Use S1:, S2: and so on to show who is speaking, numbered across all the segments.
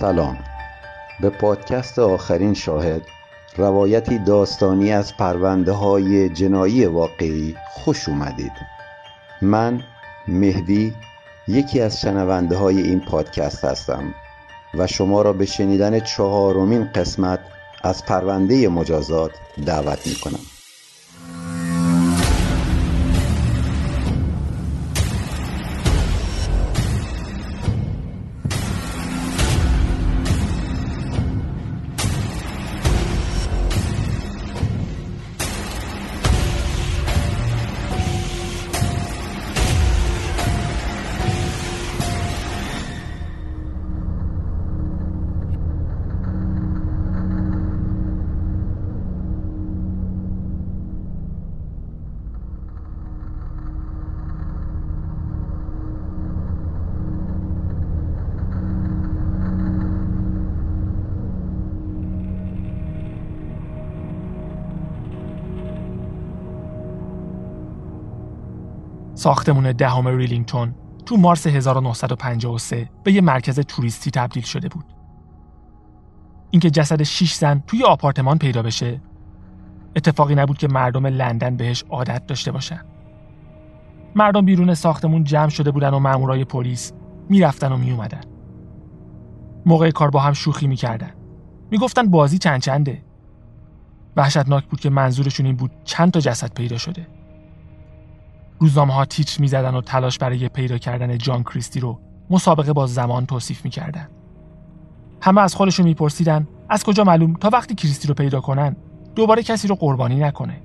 S1: سلام. به پادکست آخرین شاهد روایتی داستانی از پرونده های جنایی واقعی خوش اومدید. من مهدی یکی از شنونده های این پادکست هستم و شما را به شنیدن چهارمین قسمت از پرونده مجازات دعوت می کنم
S2: ساختمون دهم ریلینگتون تو مارس 1953 به یه مرکز توریستی تبدیل شده بود. اینکه جسد 6 زن توی آپارتمان پیدا بشه اتفاقی نبود که مردم لندن بهش عادت داشته باشن. مردم بیرون ساختمون جمع شده بودن و مامورای پلیس می‌رفتن و میومدن. موقع کار با هم شوخی می‌کردن. می‌گفتن بازی چند چنده. وحشتناک بود که منظورشون این بود چند تا جسد پیدا شده. روزنامه ها تیتر می‌زدن و تلاش برای پیدا کردن جان کریستی رو مسابقه با زمان توصیف می‌کردن. همه از خودشون میپرسیدن از کجا معلوم تا وقتی کریستی رو پیدا کنن دوباره کسی رو قربانی نکنه.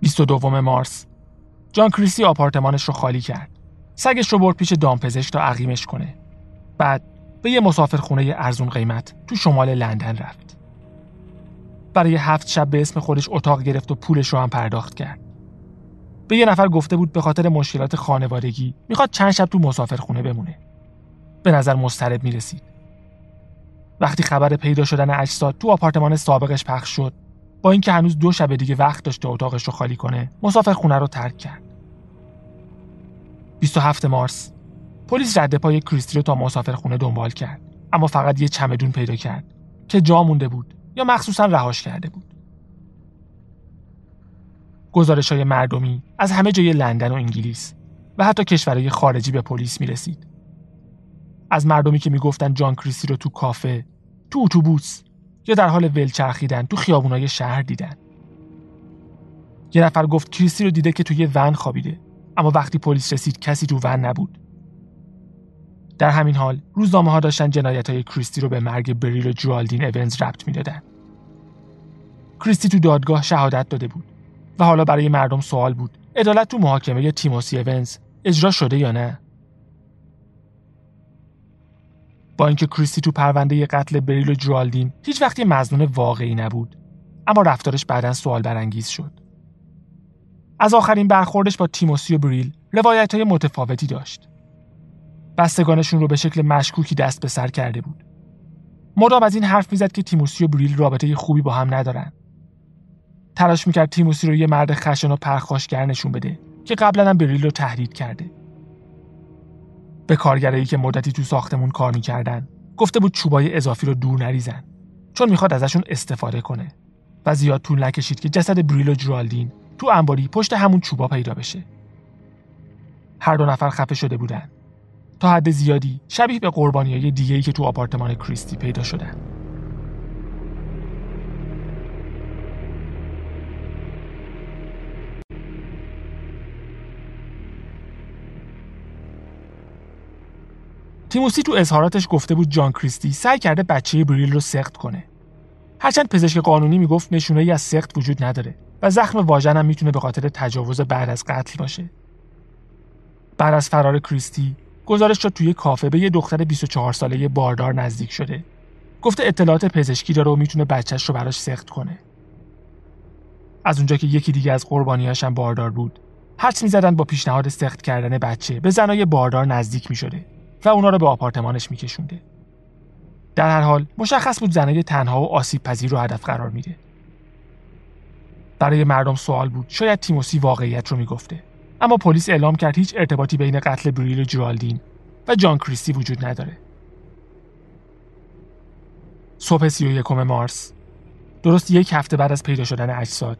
S2: 22 مارس جان کریستی آپارتمانش رو خالی کرد. سگش رو برد پیش دامپزشک تا عقیمش کنه. بعد به یه مسافرخونه ارزون قیمت تو شمال لندن رفت. برای هفت شب به اسم خودش اتاق گرفت و پولش رو هم پرداخت کرد. به یه نفر گفته بود به خاطر مشکلات خانوادگی می‌خواد چند شب تو مسافرخونه بمونه. به نظر مضطرب می‌رسید. وقتی خبر پیدا شدن اجساد تو آپارتمان سابقش پخش شد، با اینکه هنوز دو شب دیگه وقت داشت اتاقش رو خالی کنه، مسافرخونه رو ترک کرد. 27 مارس پلیس رد پای کریستی رو تا مسافرخونه دنبال کرد، اما فقط یه چمدون پیدا کرد که جا مونده بود یا مخصوصا رهاش کرده بود. گزارش های مردمی از همه جای لندن و انگلیس و حتی کشورهای خارجی به پلیس می رسید. از مردمی که می‌گفتن جان کریسی رو تو کافه، تو اتوبوس یا در حال ول چرخیدن تو خیابونای شهر دیدن. یه نفر گفت کریسی رو دیده که توی ون خوابیده اما وقتی پلیس رسید کسی تو ون نبود. در همین حال روزنامه ها داشتن جنایت های کریستی رو به مرگ بریل و جوالدین اونز ربط می‌دادن. کریستی تو دادگاه شهادت داده بود و حالا برای مردم سوال بود. عدالت تو محاکمه تیموسی اونز اجرا شده یا نه؟ با اینکه کریستی تو پرونده قتل بریل و جوالدین هیچ وقتی مزنون واقعی نبود اما رفتارش بعدا سوال برانگیز شد. از آخرین برخوردش با تیموسی و بریل روایت های متفاوتی داشت. بستگانشون رو به شکل مشکوکی دست به سر کرده بود. مدام از این حرف می‌زد که تیموسی و بریل رابطه خوبی با هم ندارن. تلاش می‌کرد تیموسی رو یه مرد خشن و پرخاشگر نشون بده که قبلا هم بریل رو تهدید کرده. به کارگرایی که مدتی تو ساختمون کار می‌کردن گفته بود چوبای اضافی رو دور نریزن چون می‌خواد ازشون استفاده کنه و زیاد طول نکشید که جسد بریل و جرالدین تو انباری پشت همون چوبا پیدا بشه. هر دو نفر خفه شده بودن. تا حد زیادی شبیه به قربانی های دیگهی که تو آپارتمان کریستی پیدا شدن. تیموسی تو اظهاراتش گفته بود جان کریستی سعی کرده بچه بریل رو سخت کنه. هرچند پزشک قانونی می‌گفت نشونه ای از سخت وجود نداره و زخم واژن هم می‌تونه به خاطر تجاوز بعد از قتل باشه. بعد از فرار کریستی گزارش شد توی کافه به یه دختر 24 ساله باردار نزدیک شده. گفته اطلاعات پزشکی داره و می‌تونه بچهش رو براش سخت کنه. از اونجا که یکی دیگه از قربانیاش هم باردار بود، حدس می‌زدن با پیشنهاد سخت کردن بچه به زنای باردار نزدیک می‌شده و اونا رو به آپارتمانش میکشونده. در هر حال مشخص بود زنای تنها و آسیب پذیر رو هدف قرار میده. برای مردم سوال بود شاید تیموسی واقعیت رو می‌گفته اما پلیس اعلام کرد هیچ ارتباطی بین قتل بریل و جرالدین و جان کریستی وجود نداره. صبح 31 مارس درست یک هفته بعد از پیدا شدن اجساد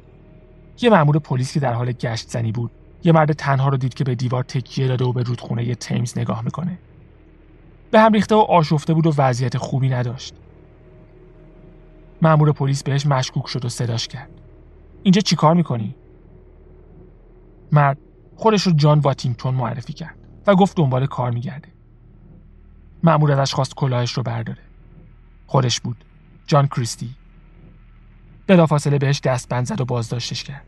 S2: یه مأمور پلیس که در حال گشت زنی بود یه مرد تنها رو دید که به دیوار تکیه داده و به رودخونه تیمز نگاه می‌کنه به هم ریخته و آشفته بود و وضعیت خوبی نداشت. مأمور پلیس بهش مشکوک شد و صداش کرد. اینجا چیکار می‌کنی؟ مرد خودش رو جان واتینگتون معرفی کرد و گفت دنبال کار میگرده. مأمور ازش خواست کلاهش رو برداره. خودش بود. جان کریستی. بلافاصله بهش دستبند زد و بازداشتش کرد.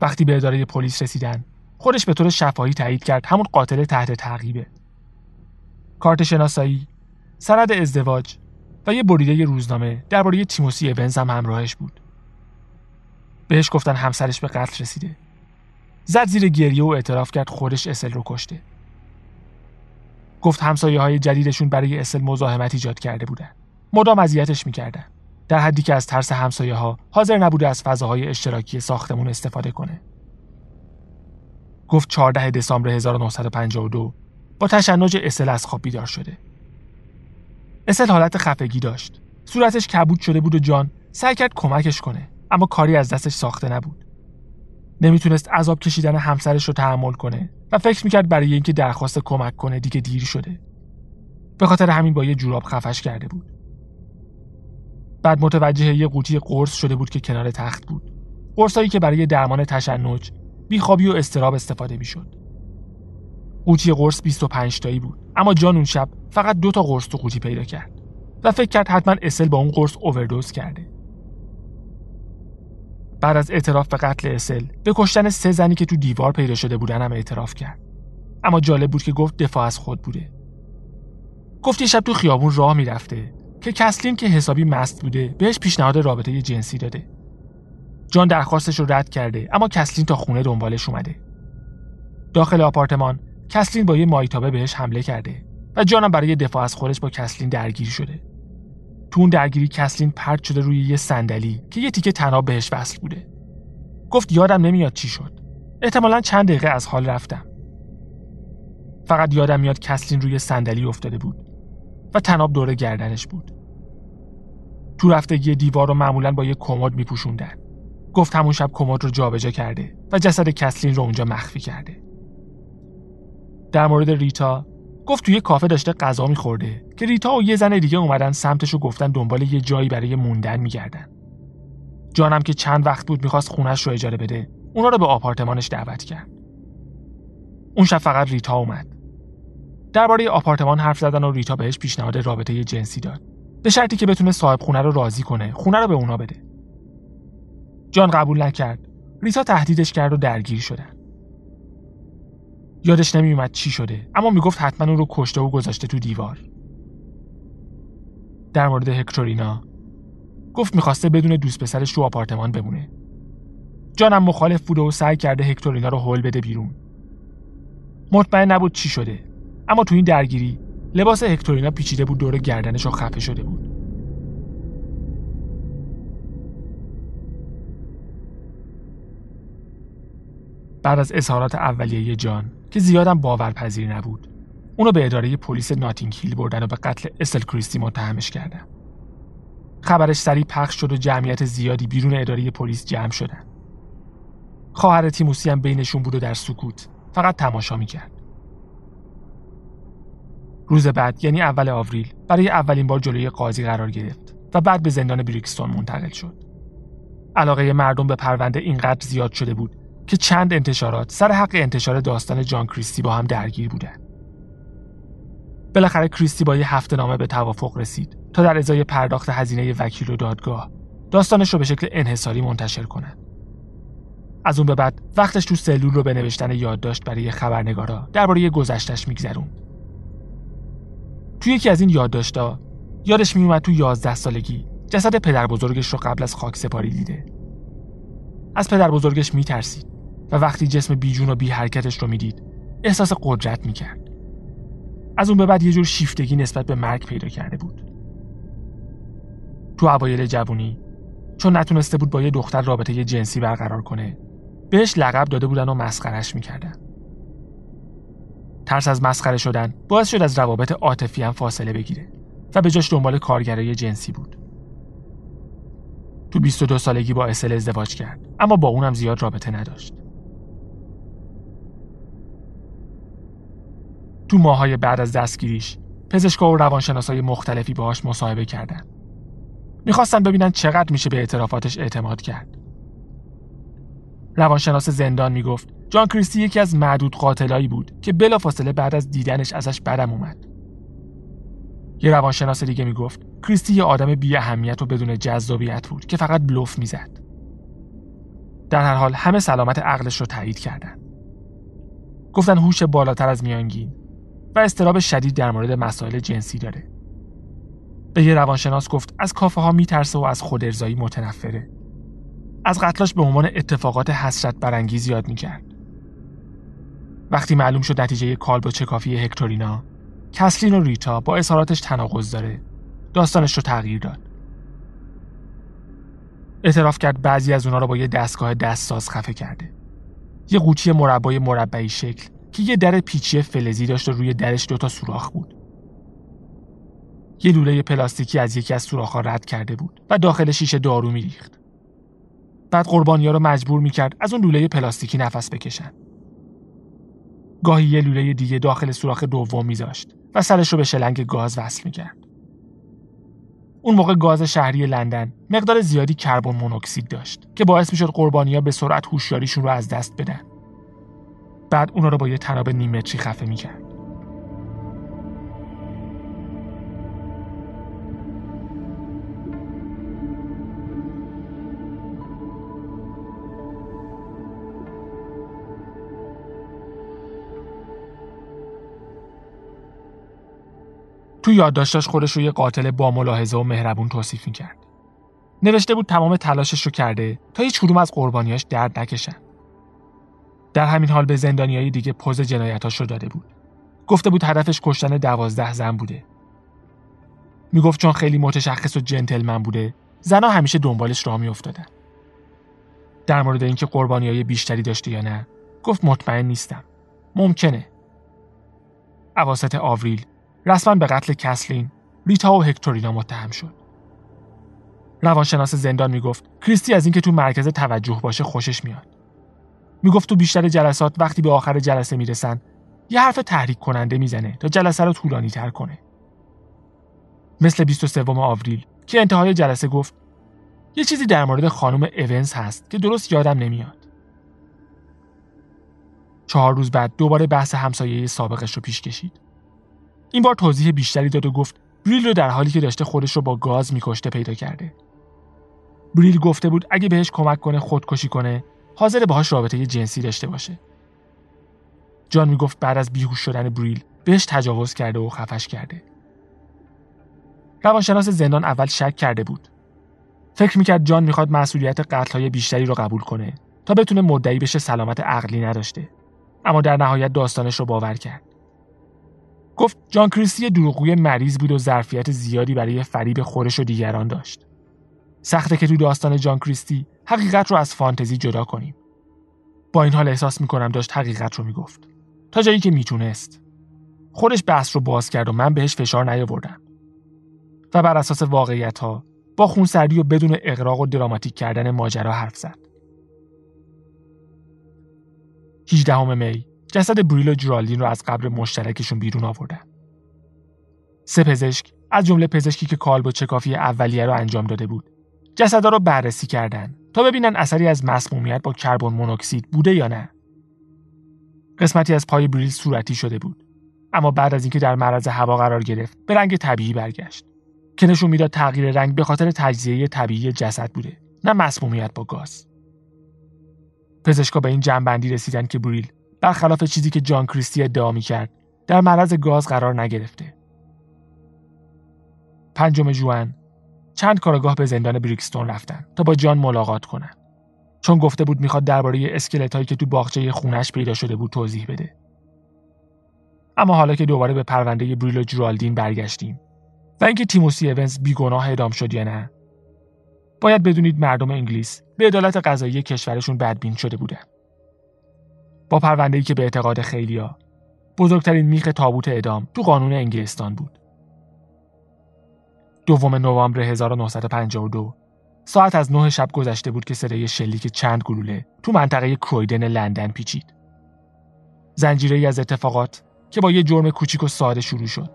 S2: وقتی به اداره پلیس رسیدن خودش به طور شفاهی تایید کرد همون قاتل تحت تعقیبه. کارت شناسایی سند ازدواج و یه بریده روزنامه درباره تیموسی اونز هم همراهش بود. بهش گفتن همسرش به قتل رسیده. زد زیر گریه و اعتراف کرد خودش اسل رو کشته. گفت همسایه های جدیدشون برای اسل مزاحمت ایجاد کرده بودن. مدام اذیتش می‌کردن. در حدی که از ترس همسایه ها حاضر نبوده از فضاهای اشتراکی ساختمون استفاده کنه. گفت 14 دسامبر 1952 تشنج اسل از خواب بیدار شده. اسل حالت خفگی داشت. صورتش کبود شده بود و جان سعی کرد کمکش کنه اما کاری از دستش ساخته نبود. نمی‌تونست عذاب کشیدن همسرش رو تحمل کنه و فکر می‌کرد برای اینکه درخواست کمک کنه دیگه دیر شده. به خاطر همین با یه جوراب خفش کرده بود. بعد متوجه یه قوطی قرص شده بود که کنار تخت بود قرصایی که برای درمان تشنج بیخوابی و استراب استفاده می‌شد قوطی قرص 25 تایی بود. اما جان اون شب فقط دو تا قرص تو قوطی پیدا کرد و فکر کرد حتما اسل با اون قرص اووردوز کرده. بعد از اعتراف به قتل اسل به کشتن سه زنی که تو دیوار پیدا شده بودن هم اعتراف کرد. اما جالب بود که گفت دفاع از خود بوده. گفت یه شب تو خیابون راه می‌رفته که کسلین که حسابی مست بوده بهش پیشنهاد رابطه جنسی داده. جان درخواستش رو رد کرده اما کسلین تا خونه دنبالش اومده. داخل آپارتمان کسلین با یه مایتابه بهش حمله کرده و جانم برای دفاع از خودش با کسلین درگیر شده. تو اون درگیری کسلین پرت شده روی یه صندلی که یه تیکه تناب بهش وصل بوده. گفت یادم نمیاد چی شد. احتمالا چند دقیقه از حال رفتم. فقط یادم میاد کسلین روی صندلی افتاده بود و تناب دور گردنش بود. تو رفتگی دیوار رو معمولا با یه کمد میپوشوندن. گفت همون شب کمد رو جابجا کرده و جسد کسلین رو اونجا مخفی کرده. در مورد ریتا گفت توی کافه داشته غذا میخورده که ریتا و یه زن دیگه اومدن سمتش رو گفتن دنبال یه جایی برای موندن میگردن. جانم که چند وقت بود می‌خواست خونش رو اجاره بده اونا رو به آپارتمانش دعوت کرد. اون شب فقط ریتا اومد. درباره آپارتمان حرف زدن و ریتا بهش پیشنهاد رابطه جنسی داد. به شرطی که بتونه صاحب خونه رو راضی کنه خونه رو به اونا بده. جان قبول نکرد. ریتا تهدیدش کرد و درگیر شدن. یادش نمیومد چی شده اما می‌گفت حتما اون رو کشته و گذاشته تو دیوار. در مورد هکتورینا گفت می‌خواسته بدون دوست پسرش تو آپارتمان بمونه. جانم مخالف بوده و سعی کرده هکتورینا رو هول بده بیرون. مطمئن نبود چی شده اما تو این درگیری لباس هکتورینا پیچیده بود دور گردنش و خفه شده بود. بعد از اظهارات اولیه جان که زیادم باورپذیر نبود. اونو به اداره پلیس ناتینگ هیل بردن و به قتل اسل کریستی متهمش کردن. خبرش سریع پخش شد و جمعیت زیادی بیرون اداره پلیس جمع شدن. خواهر تیموسی هم بینشون بود و در سکوت. فقط تماشا می‌کرد. روز بعد یعنی اول آوریل برای اولین بار جلوی قاضی قرار گرفت و بعد به زندان بریکستون منتقل شد. علاقه مردم به پرونده اینقدر زیاد شده بود که چند انتشارات سر حق انتشار داستان جان کریستی با هم درگیر بودند. بالاخره کریستی با یه هفته نامه به توافق رسید تا در ازای پرداخت هزینه وکیل و دادگاه داستانش رو به شکل انحصاری منتشر کنند. از اون به بعد وقتش تو سلول رو به نوشتن یادداشت برای خبرنگارا درباره گذشتش میگذروند. توی یکی از این یادداشت‌ها یادش میومد تو 11 سالگی جسد پدر بزرگش رو قبل از خاک سپاری دیده. از پدر بزرگش میترسید و وقتی جسم بیجون و بی حرکتش رو می‌دید احساس قدرت می‌کرد. از اون به بعد یه جور شیفتگی نسبت به مرگ پیدا کرده بود. تو اوایل جوونی چون نتونسته بود با یه دختر رابطه جنسی برقرار کنه بهش لقب داده بودن و مسخرش می‌کردن. ترس از مسخره شدن باعث شد از روابط عاطفی هم فاصله بگیره و به جاش دنبال کارگرای جنسی بود. تو 22 سالگی با اسل ازدواج کرد اما با اونم زیاد رابطه نداشت. تو ماهای بعد از دستگیریش پزشکا و روانشناسای مختلفی باهاش مصاحبه کردن. می‌خواستن ببینن چقدر میشه به اعترافاتش اعتماد کرد. روانشناس زندان می‌گفت جان کریستی یکی از معدود قاتلایی بود که بلافاصله بعد از دیدنش ازش بدم اومد. یه روانشناس دیگه می‌گفت کریستی یه آدم بی اهمیت و بدون جذابیت بود که فقط بلوف می‌زد. در هر حال همه سلامت عقلش رو تایید کردن. گفتن هوش بالاتر از میانگین و استراب شدید در مورد مسائل جنسی داره. به یه روانشناس گفت از کافه ها میترسه و از خود ارزایی متنفره. از قتلاش به عنوان اتفاقات حسرت برانگیز یاد می‌کرد. وقتی معلوم شد نتیجه و چکافی هکتورینا کسلین و ریتا با اظهاراتش تناقض داره داستانش رو تغییر داد اعتراف کرد بعضی از اونا رو با یه دستگاه دستساز خفه کرده یه قوطی مربای مربعی شکل که یه در پیچی فلزی داشت و روی درش دوتا سوراخ بود یه لوله پلاستیکی از یکی از سوراخ‌ها رد کرده بود و داخل شیشه دارو میریخت بعد قربانیا رو مجبور می‌کرد از اون لوله پلاستیکی نفس بکشن گاهی یه لوله دیگه داخل سوراخ دوم میذاشت و سرش رو به شلنگ گاز وصل می‌کرد. اون موقع گاز شهری لندن مقدار زیادی کربن مونوکسید داشت که باعث می‌شد قربانیا به سرعت هوشیاریشون رو از دست بدن. بعد اونا رو با یه تناب نیم متری خفه می‌کرد. تو یادداشتاش خودش رو یه قاتل با ملاحظه و مهربون توصیف می‌کرد. نوشته بود تمام تلاشش رو کرده تا هیچ کدوم از قربانیاش درد نکشن. در همین حال به زندانیای دیگه پوز جنایتاش رو داده بود. گفته بود هدفش کشتن دوازده زن بوده. می‌گفت چون خیلی متشخص و جنتلمن بوده زنها همیشه دنبالش راه میافتادن. در مورد اینکه قربانیای بیشتری داشته یا نه گفت مطمئن نیستم. ممکنه. اواسط آوریل رسما به قتل کسلین، ریتا و هکتورینا متهم شد. روانشناس زندان می‌گفت کریستی از اینکه تو مرکز توجه باشه خوشش میاد. می‌گفت تو بیشتر جلسات وقتی به آخر جلسه می‌رسن یه حرف تحریک کننده می‌زنه تا جلسه رو طولانی تر کنه. مثل 23 آوریل که انتهای جلسه گفت یه چیزی در مورد خانم اونز هست که درست یادم نمیاد. چهار روز بعد دوباره بحث همسایه سابقش رو پیش کشید. این بار توضیح بیشتری داد و گفت بریل رو در حالی که داشته خودش رو با گاز میکشته پیدا کرده. بریل گفته بود اگه بهش کمک کنه خودکشی کنه حاضر باهاش رابطه جنسی داشته باشه. جان می‌گفت بعد از بیهوش شدن بریل بهش تجاوز کرده و خفش کرده. روانشناس زندان اول شک کرده بود. فکر می‌کرد جان می‌خواد مسئولیت قتلهای بیشتری رو قبول کنه تا بتونه مدعی بشه سلامت عقلی نداشته. اما در نهایت داستانش رو باور کرد. گفت جان کریستی دروغگوی مریض بود و ظرفیت زیادی برای فریب خورش و دیگران داشت. سخته که تو داستان جان کریستی حقیقت رو از فانتزی جدا کنیم. با این حال احساس می‌کنم داشت حقیقت رو می‌گفت. تا جایی که می‌تونست. خودش بحث رو باز کرد و من بهش فشار نیاوردم. و بر اساس واقعیت ها با خونسردی و بدون اقراق و دراماتیک کردن ماجرا حرف زد. 18 می جسد بریل و جرالدین رو از قبر مشترکشون بیرون آوردن. سه پزشک از جمله پزشکی که کالب و چکافی اولیه رو انجام داده بود جسدها رو بررسی کردن تا ببینن اثری از مسمومیت با کربن مونوکسید بوده یا نه. قسمتی از پای بریل صورتی شده بود. اما بعد از اینکه در معرض هوا قرار گرفت به رنگ طبیعی برگشت که نشون می‌داد تغییر رنگ به خاطر تجزیه طبیعی جسد بوده نه مسمومیت با گاز. پزشکا به این جنبندی رسیدن که بریل برخلاف چیزی که جان کریستی ادعا کرد در معرض گاز قرار نگرفته. پنجم جوان چند کارگاه به زندان بریکستون رفتن تا با جان ملاقات کنن. چون گفته بود می‌خواد درباره اسکلت هایی که تو باغچه خونش پیدا شده بود توضیح بده. اما حالا که دوباره به پرونده بریل و جرالدین برگشتیم و اینکه تیموسی اونز بیگناه اعدام شد یا نه باید بدونید مردم انگلیس به عدالت قضایی کشورشون بدبین شده بودن. با پرونده‌ای که به اعتقاد خیلیا بزرگترین میخ تابوت اعدام تو قانون انگلستان بود. دوم نوامبر 1952 ساعت از نه شب گذشته بود که صدای شلیک چند گلوله تو منطقه کرویدن لندن پیچید. زنجیره از اتفاقات که با یه جرم کوچیک و ساده شروع شد.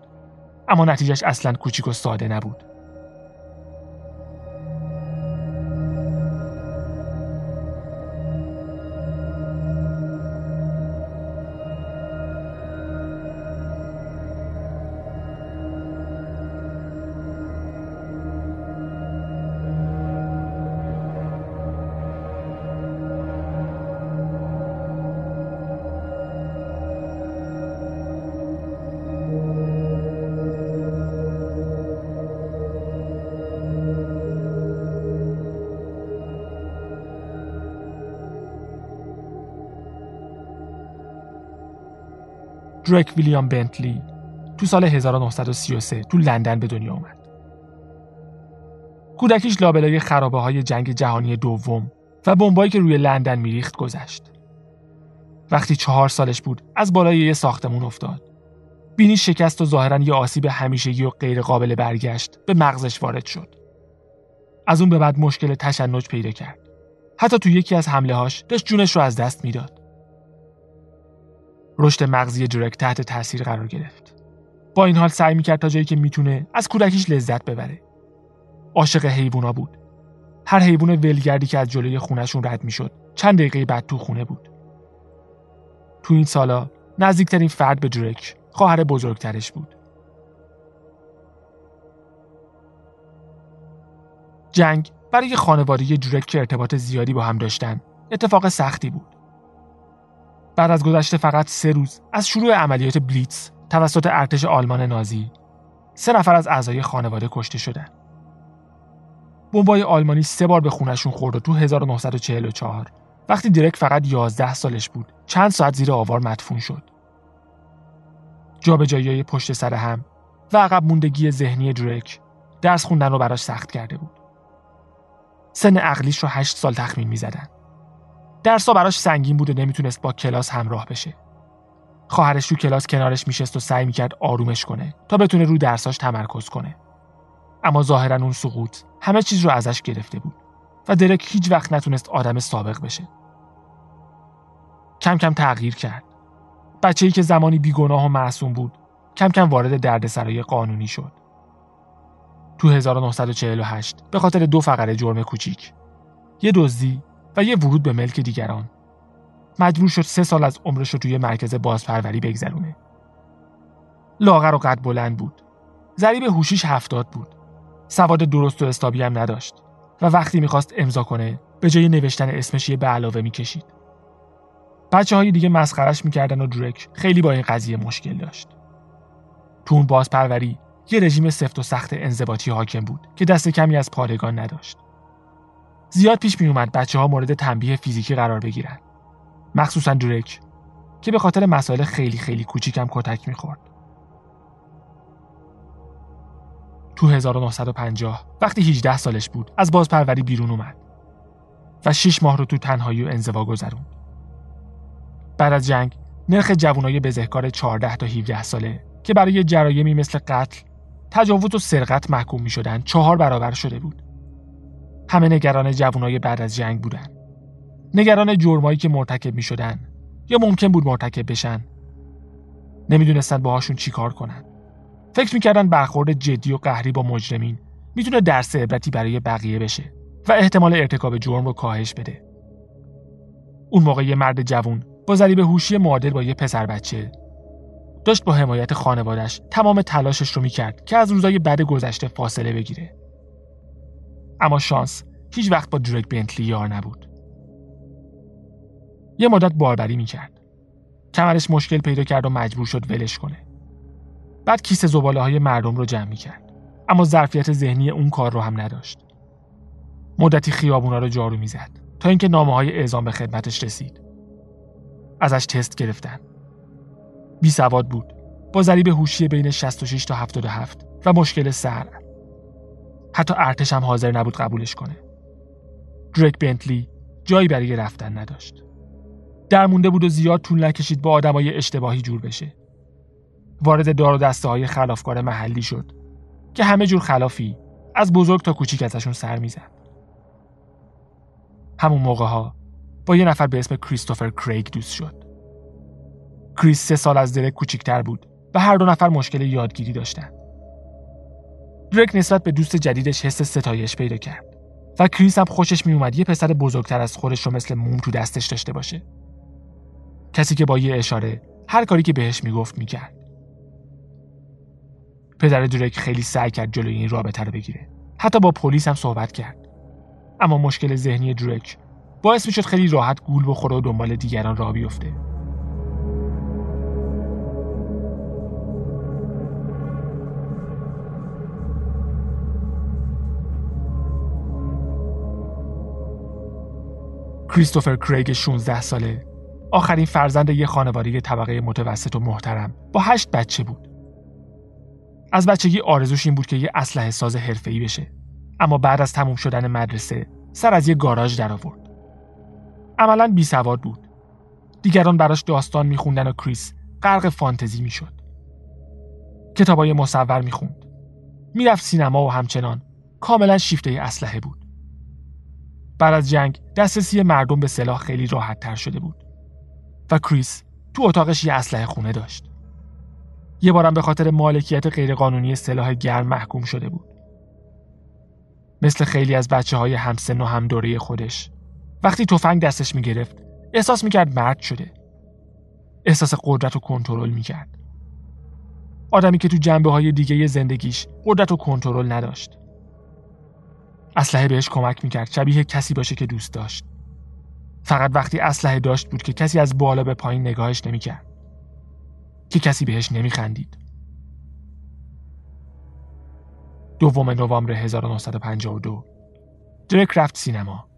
S2: اما نتیجهش اصلا کوچیک و ساده نبود. درک ویلیام بنتلی تو سال 1933 تو لندن به دنیا اومد. کودکیش لابلای خرابه های جنگ جهانی دوم و بمبایی که روی لندن میریخت گذشت. وقتی چهار سالش بود از بالای یه ساختمون افتاد. بینی شکست و ظاهرا یه آسیب همیشگی و غیر قابل برگشت به مغزش وارد شد. از اون به بعد مشکل تشنج پیدا کرد. حتی تو یکی از حمله هاش داشت جونش رو از دست می‌داد. رشد مغزی درک تحت تاثیر قرار گرفت. با این حال سعی می‌کرد تا جایی که می‌تونه از کودکیش لذت ببره. عاشق حیوونا بود. هر حیوان ولگردی که از جلوی خونشون رد می‌شد چند دقیقه بعد تو خونه بود. تو این سالا نزدیکترین فرد به درک خواهر بزرگترش بود. جنگ برای خانواده درک که ارتباط زیادی با هم داشتن اتفاق سختی بود. بعد از گذشته فقط سه روز از شروع عملیات بلیتز توسط ارتش آلمان نازی سه نفر از اعضای خانواده کشته شدن. بمبای آلمانی سه بار به خونشون خورد و تو 1944 وقتی درک فقط 11 سالش بود چند ساعت زیر آوار مدفون شد. جابجایی پشت سر هم و عقب موندگی ذهنی درک درس خوندن رو براش سخت کرده بود. سن عقلیش رو 8 سال تخمین می زدن. درسا براش سنگین بود و نمی‌تونست با کلاس همراه بشه. خواهرش تو کلاس کنارش میشست و سعی می‌کرد آرومش کنه تا بتونه رو درساش تمرکز کنه. اما ظاهرا اون سقوط همه چیز رو ازش گرفته بود و درک هیچ وقت نتونست آدم سابق بشه. کم کم تغییر کرد. بچه‌ای که زمانی بیگناه و معصوم بود کم کم وارد دردسرای قانونی شد. تو 1948 به خاطر دو فقره جرم کوچیک یه دزدی و یه ورود به ملک دیگران. مجبور شد سه سال از عمرش رو توی مرکز بازپروری بگذرونه. لاغر و قد بلند بود. ضریب هوشیش هفتاد بود. سواد درست و استابی هم نداشت. و وقتی می‌خواست امضا کنه به جای نوشتن اسمش یه به علاوه می‌کشید. بچه های دیگه مسخرش می‌کردن و درک خیلی با این قضیه مشکل داشت. تو بازپروری یه رژیم سفت و سخت انضباطی حاکم بود که دست کمی از پادگان نداشت. زیاد پیش می اومد بچه ها مورد تنبیه فیزیکی قرار بگیرن. مخصوصا درک که به خاطر مسائل خیلی خیلی کوچیکم کتک می‌خورد. تو 1950 وقتی 18 سالش بود از بازپروری بیرون اومد و 6 ماه رو تو تنهایی و انزوا گذروند. بعد از جنگ نرخ جوانای بزهکار 14 تا 17 ساله که برای جرایمی مثل قتل، تجاوز و سرقت محکوم می شدن چهار برابر شده بود. همه نگران جوانای بعد از جنگ بودن. نگران جرمایی که مرتکب می شدن یا ممکن بود مرتکب بشن. نمی‌دونستن باهاشون چی کار کنن. فکر می‌کردن برخورد جدی و قهری با مجرمین می‌تونه درس عبرتی برای بقیه بشه و احتمال ارتکاب جرم رو کاهش بده. اون موقع یه مرد جوون با ذریب هوشی معادل با یه پسر بچه داشت با حمایت خانوادش تمام تلاشش رو می‌کرد که از روزای بد گذشته فاصله بگیره. اما شانس هیچ وقت با درک بنتلی یار نبود. یه مدت باربری می‌کرد. کمرش مشکل پیدا کرد و مجبور شد ولش کنه. بعد کیسه زباله های مردم رو جمع می‌کرد. اما ظرفیت ذهنی اون کار رو هم نداشت. مدتی خیابونا رو جارو می‌زد تا اینکه نامه های اعزام به خدمتش رسید. ازش تست گرفتن. بی سواد بود. با ضریب هوشی بین 66 تا 77 و مشکل سر. حتی ارتش هم حاضر نبود قبولش کنه. درک بنتلی جایی برای رفتن نداشت. در مونده بود و زیاد طول نکشید با آدمای اشتباهی جور بشه. وارد دار و دسته های خلافکار محلی شد که همه جور خلافی از بزرگ تا کوچیک ازشون سر می‌زد. همون موقع ها با یه نفر به اسم کریستوفر کریگ دوست شد. کریس سه سال از درک کوچیکتر بود و هر دو نفر مشکل یادگیری داشتن. درک نسبت به دوست جدیدش حس ستایش پیدا کرد و کریس هم خوشش می اومد یه پسر بزرگتر از خودش رو مثل موم تو دستش داشته باشه. کسی که با یه اشاره هر کاری که بهش می‌گفت می‌کرد. پدر درک خیلی سعی کرد جلوی این رابطه رو بگیره. حتی با پلیس هم صحبت کرد. اما مشکل ذهنی درک باعث می‌شد خیلی راحت گول بخوره و دنبال دیگران راه بیفته. کریستوفر کریگ 16 ساله آخرین فرزند یه خانواده طبقه متوسط و محترم با هشت بچه بود. از بچگی آرزوش این بود که یه اسلحه ساز حرفه‌ای بشه. اما بعد از تموم شدن مدرسه سر از یه گاراژ در آورد. عملا بی سواد بود. دیگران براش داستان میخوندن و کریس غرق فانتزی می‌شد. کتابای مصور می‌خوند. می‌رفت سینما و همچنان کاملا شیفته اسلحه بود. بعد از جنگ دسترسی مردم به سلاح خیلی راحت تر شده بود. و کریس تو اتاقش یه اسلحه خونه داشت. یه بارم به خاطر مالکیت غیرقانونی سلاح گرم محکوم شده بود. مثل خیلی از بچه های همسن و هم دوره خودش وقتی تفنگ دستش می گرفت احساس می کرد مرد شده. احساس قدرت و کنترل می کرد. آدمی که تو جنبه های دیگه زندگیش قدرت و کنترل نداشت. اسلحه بهش کمک می‌کرد شبیه کسی باشه که دوست داشت. فقط وقتی اسلحه داشت بود که کسی از بالا به پایین نگاهش نمی‌کرد. که کسی بهش نمیخندید. دوم نوامبر 1952 درک رفت سینما.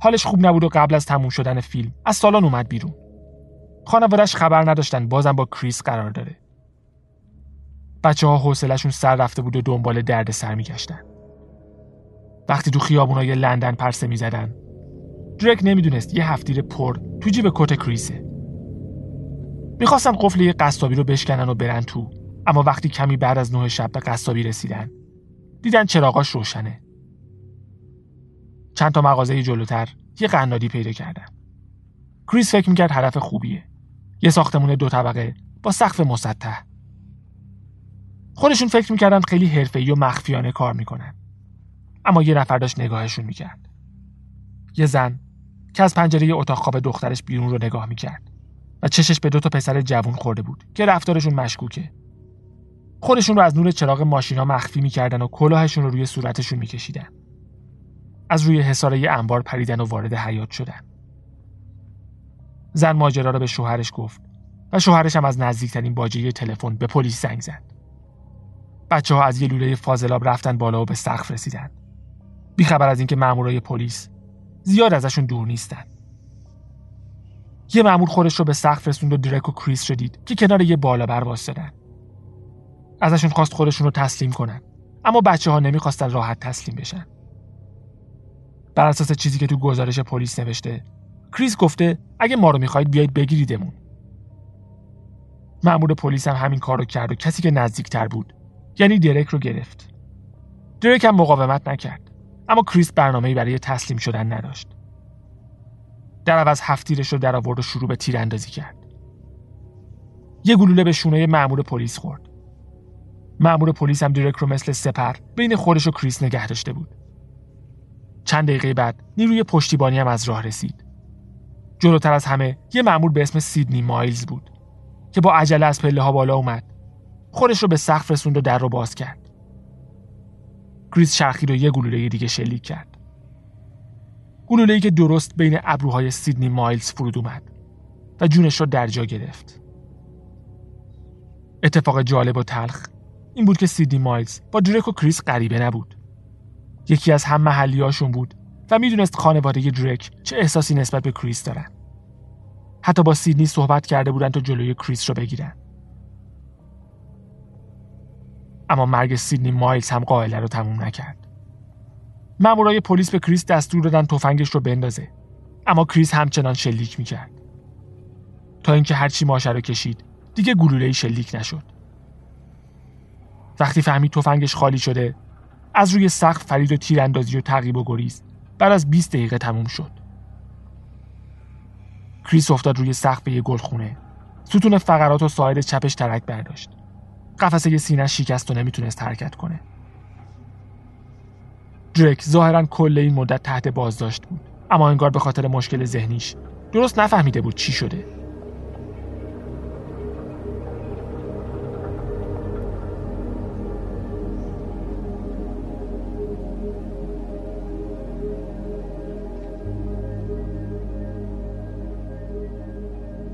S2: حالش خوب نبود و قبل از تموم شدن فیلم از سالن اومد بیرون. خانوادش خبر نداشتن بازم با کریس قرار داره. بچه ها حوصلشون سر رفته بود و دنبال درد سر میگشتن. وقتی تو خیابونای لندن پرسه می‌زدن درک نمی‌دونست یه هفتیر پر تو جیب کت کریسه. می‌خواستن قفل یه قصابی رو بشکنن و برن تو اما وقتی کمی بعد از نه شب به قصابی رسیدن دیدن چراغاش روشنه. چند تا مغازه جلوتر یه قنادی پیدا کردن. کریس فکر می‌کرد هدف خوبیه. یه ساختمون دو طبقه با سقف مسطح. خودشون فکر می‌کردن خیلی حرفه‌ای و مخفیانه کار می‌کنن. اما یه نفر داشت نگاهشون می‌کرد. یه زن که از پنجره اتاق خواب دخترش بیرون رو نگاه می‌کرد و چشش به دو تا پسر جوون خورده بود که رفتارشون مشکوکه. خودشون رو از نور چراغ ماشینا مخفی می‌کردن و کلاهشون رو روی صورتشون میکشیدن. از روی حساره انبار پریدن و وارد حیات شدن. زن ماجرا را به شوهرش گفت و شوهرش هم از نزدیکترین باجه تلفن به پلیس زنگ زد. بچه ها از یه لوله فاضلاب رفتن بالا و به سقف رسیدن. بیخبر از اینکه مامورای پلیس زیاد ازشون دور نیستن. یه مامور خودش رو به سقف رسوند و درک و کریس شدید که کنار یه بالا بر واسدن. ازشون خواست خودشون رو تسلیم کنن اما بچه ها نمی‌خواستن راحت تسلیم بشن. بر اساس چیزی که تو گزارش پلیس نوشته کریس گفته اگه ما رو می‌خواید بیایید بگیریدمون. مأمور پلیس هم همین کار رو کرد و کسی که نزدیکتر بود یعنی درک رو گرفت. درک هم مقاومت نکرد. اما کریس برنامه‌ای برای تسلیم شدن نداشت. در عوض هفتیرش رو در آورد و شروع به تیراندازی کرد. یه گلوله به شونه مأمور پلیس خورد. مأمور پلیس هم درک رو مثل سپر بین خودش و کریس نگه داشته بود. چند دقیقه بعد نیروی پشتیبانی هم از راه رسید. جلوتر از همه یه مأمور به اسم سیدنی مایلز بود که با عجله از پله ها بالا اومد خودش رو به سقف رسوند و در رو باز کرد کریس چرخید و یه گلوله دیگه شلیک کرد. گلوله که درست بین ابروهای سیدنی مایلز فرود اومد و جونش رو در جا گرفت. اتفاق جالب و تلخ این بود که سیدنی مایلز با درک و کریس غریبه نبود. یکی از هم محلی هاشون بود و می‌دونست خانواده درک چه احساسی نسبت به کریس دارن. حتی با سیدنی صحبت کرده بودن تا جلوی کریس رو بگیرن. اما مرگ سیدنی مایلز هم غائله رو تموم نکرد. مامورای پلیس به کریس دستور دادن تفنگش رو بندازه. اما کریس همچنان شلیک می‌کرد. تا اینکه هرچی ماشه رو کشید دیگه گلوله شلیک نشد. وقتی فهمید تفنگش خالی شده از روی سقف پرید و تیراندازی و تعقیب و گریز بعد از 20 دقیقه تموم شد. کریس افتاد روی سقف یه گلخونه. ستون فقرات و ساعد چپش ترک برداشت. قفسه سینه شکست و نمی‌تونست حرکت کنه. درک ظاهرا کل این مدت تحت بازداشت بود اما انگار به خاطر مشکل ذهنیش درست نفهمیده بود چی شده.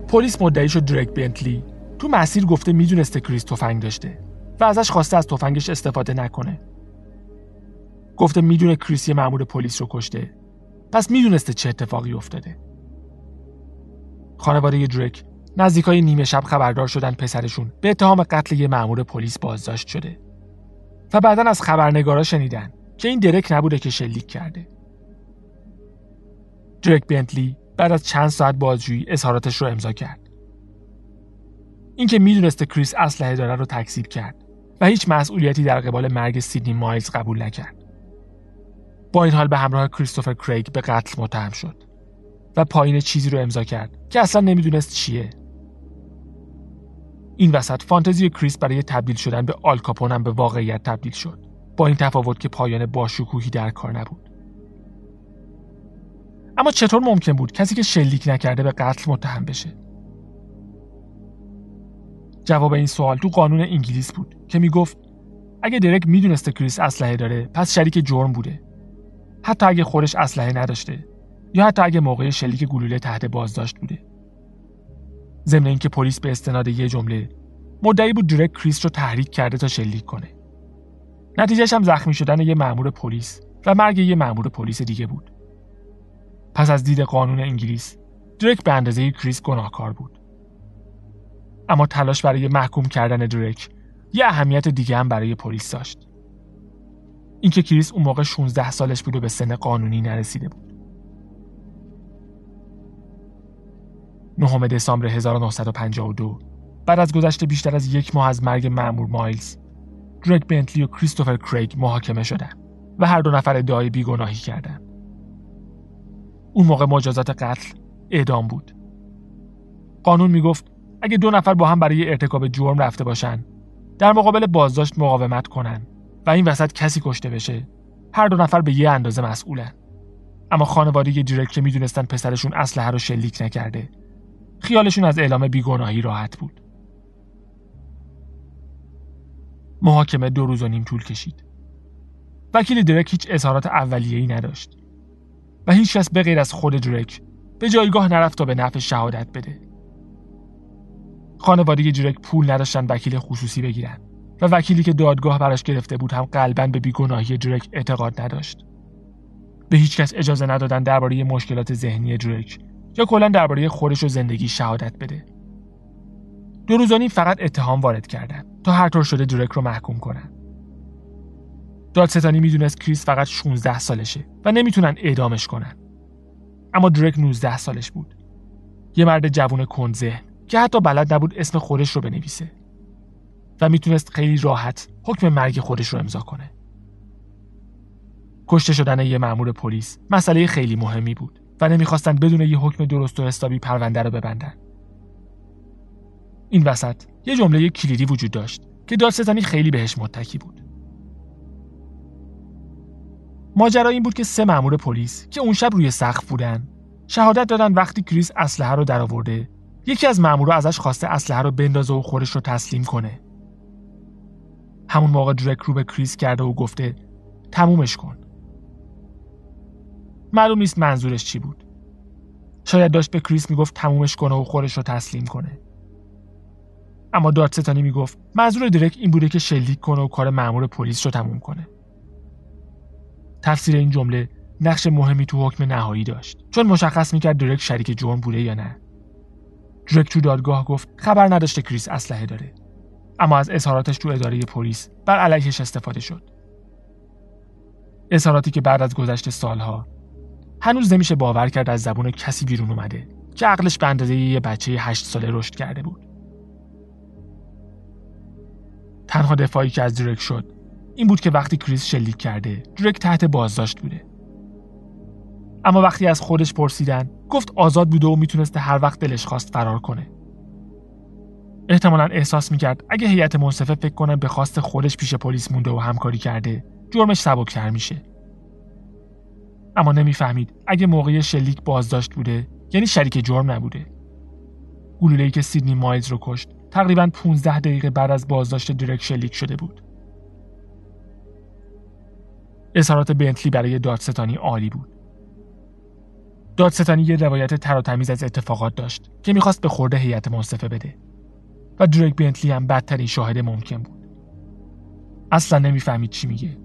S2: پلیس مدعی شد درک بنتلی تو مسیر گفته می‌دونسته کریس تفنگ داشته و ازش خواسته از تفنگش استفاده نکنه. گفته می‌دونه کریس یه مأمور پلیس رو کشته. پس می‌دونسته چه اتفاقی افتاده. خانواده درک نزدیکای نیمه شب خبردار شدن پسرشون به اتهام قتل یه مأمور پلیس بازداشت شده. و بعدا از خبرنگارا شنیدن که این درک نبوده که شلیک کرده. درک بنتلی بعد از چند ساعت بازجویی اظهاراتش رو امضا کرد. اینکه می‌دونسته کریس اسلحه داره رو تکذیب کرد و هیچ مسئولیتی در قبال مرگ سیدنی مایلز قبول نکرد. با این حال به همراه کریستوفر کریگ به قتل متهم شد و پایین چیزی رو امضا کرد که اصلا نمی‌دونست چیه. این وسط فانتزی کریس برای تبدیل شدن به آلکاپون هم به واقعیت تبدیل شد. با این تفاوت که پایان باشکوهی در کار نبود. اما چطور ممکن بود کسی که شلیک نکرده به قتل متهم بشه جواب این سوال تو قانون انگلیس بود که می‌گفت اگه درک می‌دونسته کریس اسلحه داره پس شریک جرم بوده. حتی اگه خودش اسلحه نداشته یا حتی اگه موقع شلیک گلوله تحت بازداشت بوده. ضمن اینکه پلیس به استناد یه جمله مدعی بود درک کریس رو تحریک کرده تا شلیک کنه. نتیجهش هم زخمی شدن یه مأمور پلیس و مرگ یه مأمور پلیس دیگه بود. پس از دید قانون انگلیس درک به اندازه کریس گناهکار بود. اما تلاش برای محکوم کردن درک یه اهمیت دیگه هم برای پلیس داشت. اینکه کریس اون موقع 16 سالش بود و به سن قانونی نرسیده بود. 9 دسامبر 1952 بعد از گذشت بیشتر از یک ماه از مرگ مأمور مایلز درک بنتلی و کریستوفر کریگ محاکمه شدند و هر دو نفر ادعای بیگناهی کردند اون موقع مجازات قتل اعدام بود. قانون می‌گفت اگه دو نفر با هم برای ارتکاب جرم رفته باشن در مقابل بازداشت مقاومت کنن و این وسط کسی کشته بشه هر دو نفر به یه اندازه مسئولن. اما خانواده دیرک که می‌دونستن پسرشون اسلحه رو شلیک نکرده. خیالشون از اعلام بیگناهی راحت بود. محاکمه دو روز و نیم طول کشید. وکیل درک هیچ اظهارات اولیه‌ای نداشت و هیچ کس به غیر از خود درک به جایگاه نرفت تا به نفع شهادت بده. خانواده درک پول نداشتن وکیل خصوصی بگیرن و وکیلی که دادگاه براش گرفته بود هم قلبا به بیگناهی درک اعتقاد نداشت. به هیچ کس اجازه ندادن درباره مشکلات ذهنی درک یا کلا درباره خودش و زندگی شهادت بده. دو روزانی فقط اتهام وارد کردن تا هر طور شده درک رو محکوم کنن. دادستانی می‌دونست کریس فقط 16 سالشه و نمی‌تونن اعدامش کنن. اما درک 19 سالش بود. یه مرد جوون کنزه که حتی بلد نبود اسم خودش رو بنویسه و می‌تونست خیلی راحت حکم مرگ خودش رو امضا کنه. کشته شدن یه مأمور پلیس مسئله خیلی مهمی بود و نمی‌خواستن بدون یه حکم درست و حسابی پرونده رو ببندن. این وسط یه جمله کلیدی وجود داشت که دادستانی خیلی بهش متکی بود. ماجرا این بود که سه مأمور پلیس که اون شب روی سقف بودن شهادت دادن وقتی کریس اسلحه رو درآورده یکی از مامورا ازش خواسته اسلحه رو بندازه و خودش رو تسلیم کنه. همون موقع درک رو به کریس کرده و گفته تمومش کن. معلوم نیست منظورش چی بود. شاید داشت به کریس می‌گفت تمومش کنه و خودش رو تسلیم کنه. اما دادستانی می‌گفت منظور درک این بوده که شلیک کنه و کار مأمور پلیس رو تموم کنه. تفسیر این جمله نقش مهمی تو حکم نهایی داشت چون مشخص می‌کرد درک شریک جرم بوده یا نه. درک تو دادگاه گفت خبر نداشته کریس اسلحه داره. اما از اظهاراتش تو اداره پلیس بر علیهش استفاده شد. اظهاراتی که بعد از گذشت سالها هنوز نمیشه باور کرد از زبون کسی بیرون اومده که عقلش به اندازه یه بچه هشت ساله رشد کرده بود. تنها دفاعی که از درک شد این بود که وقتی کریس شلیک کرده درک تحت بازداشت بوده. اما وقتی از خودش پرسیدن گفت آزاد بوده و می‌تونسته هر وقت دلش خواست فرار کنه. احتمالا احساس می‌کرد اگه هیئت منصفه فکر کنه به خواست خودش پیش پلیس مونده و همکاری کرده جرمش سبکتر میشه. اما نمی‌فهمید اگه موقع شلیک بازداشت بوده یعنی شریک جرم نبوده. گلوله‌ای که سیدنی مایلز رو کشت تقریبا 15 دقیقه بعد از بازداشت درک شلیک شده بود. اظهارات بنتلی برای دادستانی عالی بود. دادستانی یه روایت تر از اتفاقات داشت که می‌خواست به خورده هیئت منصفه بده و درک بنتلی هم بدترین شاهد ممکن بود. اصلا نمی‌فهمید چی میگه.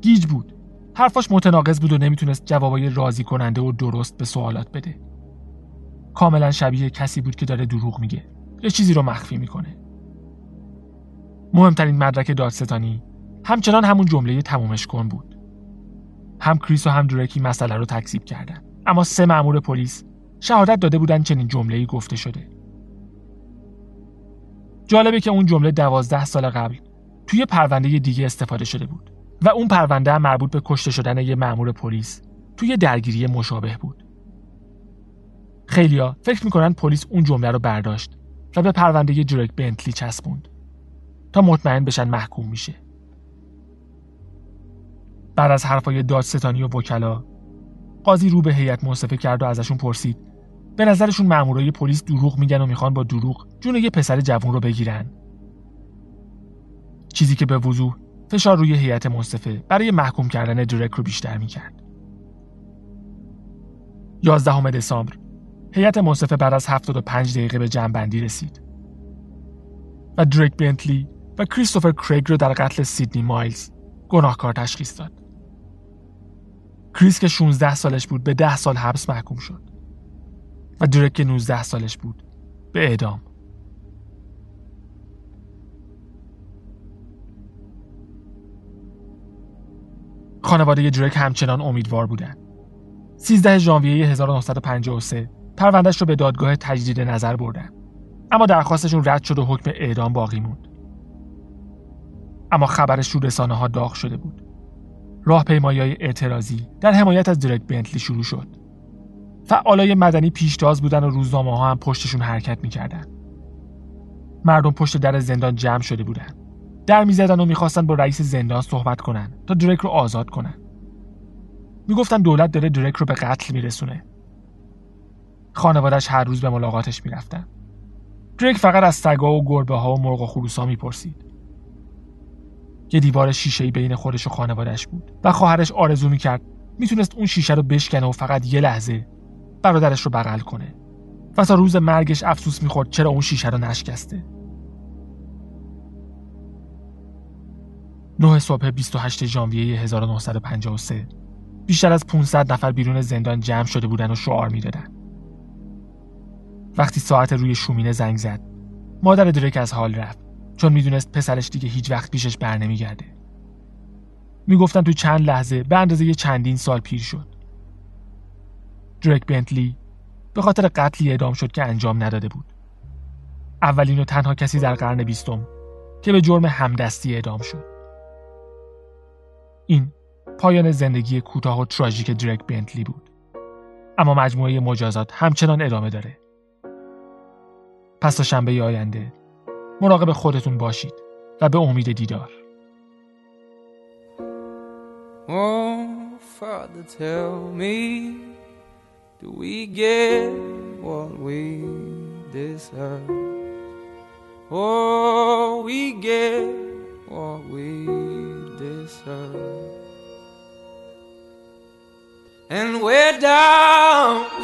S2: گیج بود. حرفاش متناقض بود و نمی‌تونست جوابای راضی کننده و درست به سوالات بده. کاملا شبیه کسی بود که داره دروغ میگه. یه چیزی رو مخفی می‌کنه. مهمترین مدرک دادستانی همچنان همون جمله تمومش کن بود. هم کریس و هم درکی مسئله رو تکذیب کردن. اما سه مأمور پلیس شهادت داده بودن چنین جمله‌ای گفته شده. جالبه که اون جمله دوازده سال قبل توی پرونده دیگه استفاده شده بود و اون پرونده هم مربوط به کشته شدن یه مأمور پلیس توی درگیری مشابه بود. خیلیا فکر می‌کنن پلیس اون جمله رو برداشت و به پرونده درک بنتلی چسبوند تا مطمئن بشن محکوم میشه. بعد از حرفای دادستانی و وکلا قاضی رو به هیئت منصفه کرد و ازشون پرسید. به نظرشون مامورای پلیس دروغ میگن و می‌خوان با دروغ جون یه پسر جوون رو بگیرن. چیزی که به وضوح فشار روی هیئت منصفه برای محکوم کردن درک رو بیشتر می‌کرد. 11 دسامبر هیئت منصفه بعد از 75 دقیقه به جمعبندی رسید. و درک بنتلی و کریستوفر کریگ رو در قتل سیدنی مایلز گناهکار تشخیص داد. کریس که 16 سالش بود به 10 سال حبس محکوم شد و درک که 19 سالش بود به اعدام. خانواده درک همچنان امیدوار بودند. 13 ژانویه 1953 پروندهش رو به دادگاه تجدید نظر بردن. اما درخواستشون رد شد و حکم اعدام باقی موند. اما خبرش رو رسانه ها داغ شده بود. راهپیمایی های اعتراضی در حمایت از درک بنتلی شروع شد. فعالای مدنی پیشتاز بودن و روزنامه ها هم پشتشون حرکت می‌کردن. مردم پشت در زندان جمع شده بودن. در می‌زدن و می‌خواستن با رئیس زندان صحبت کنن تا درک رو آزاد کنن. می‌گفتن دولت داره درک رو به قتل میرسونه. خانوادش هر روز به ملاقاتش می‌رفتن. درک فقط از سگا و گربه ها و مرغ و خروسا می‌پرسید. یه دیوار شیشه‌ای بین خودش و خانوادش بود و خواهرش آرزو می‌کرد می‌تونست اون شیشه رو بشکنه و فقط یه لحظه برادرش رو بغل کنه و تا روز مرگش افسوس می‌خورد چرا اون شیشه رو نشکسته 9 صبح 28 ژانویه 1953 بیشتر از 500 نفر بیرون زندان جمع شده بودن و شعار می‌دادن. وقتی ساعت روی شومینه زنگ زد مادر درک از حال رفت چون می‌دونست پسرش دیگه هیچ وقت پیشش بر نمیگرده. می‌گفتن تو چند لحظه به اندازه یه چندین سال پیر شد. درک بنتلی به خاطر قتلی اعدام شد که انجام نداده بود. اولین و تنها کسی در قرن بیستم که به جرم همدستی اعدام شد. این پایان زندگی کوتاه و تراژیک درک بنتلی بود. اما مجموعه مجازات همچنان ادامه داره. پس تا شنبه آینده مراقب خودتون باشید و به امید دیدار.
S3: And فادر down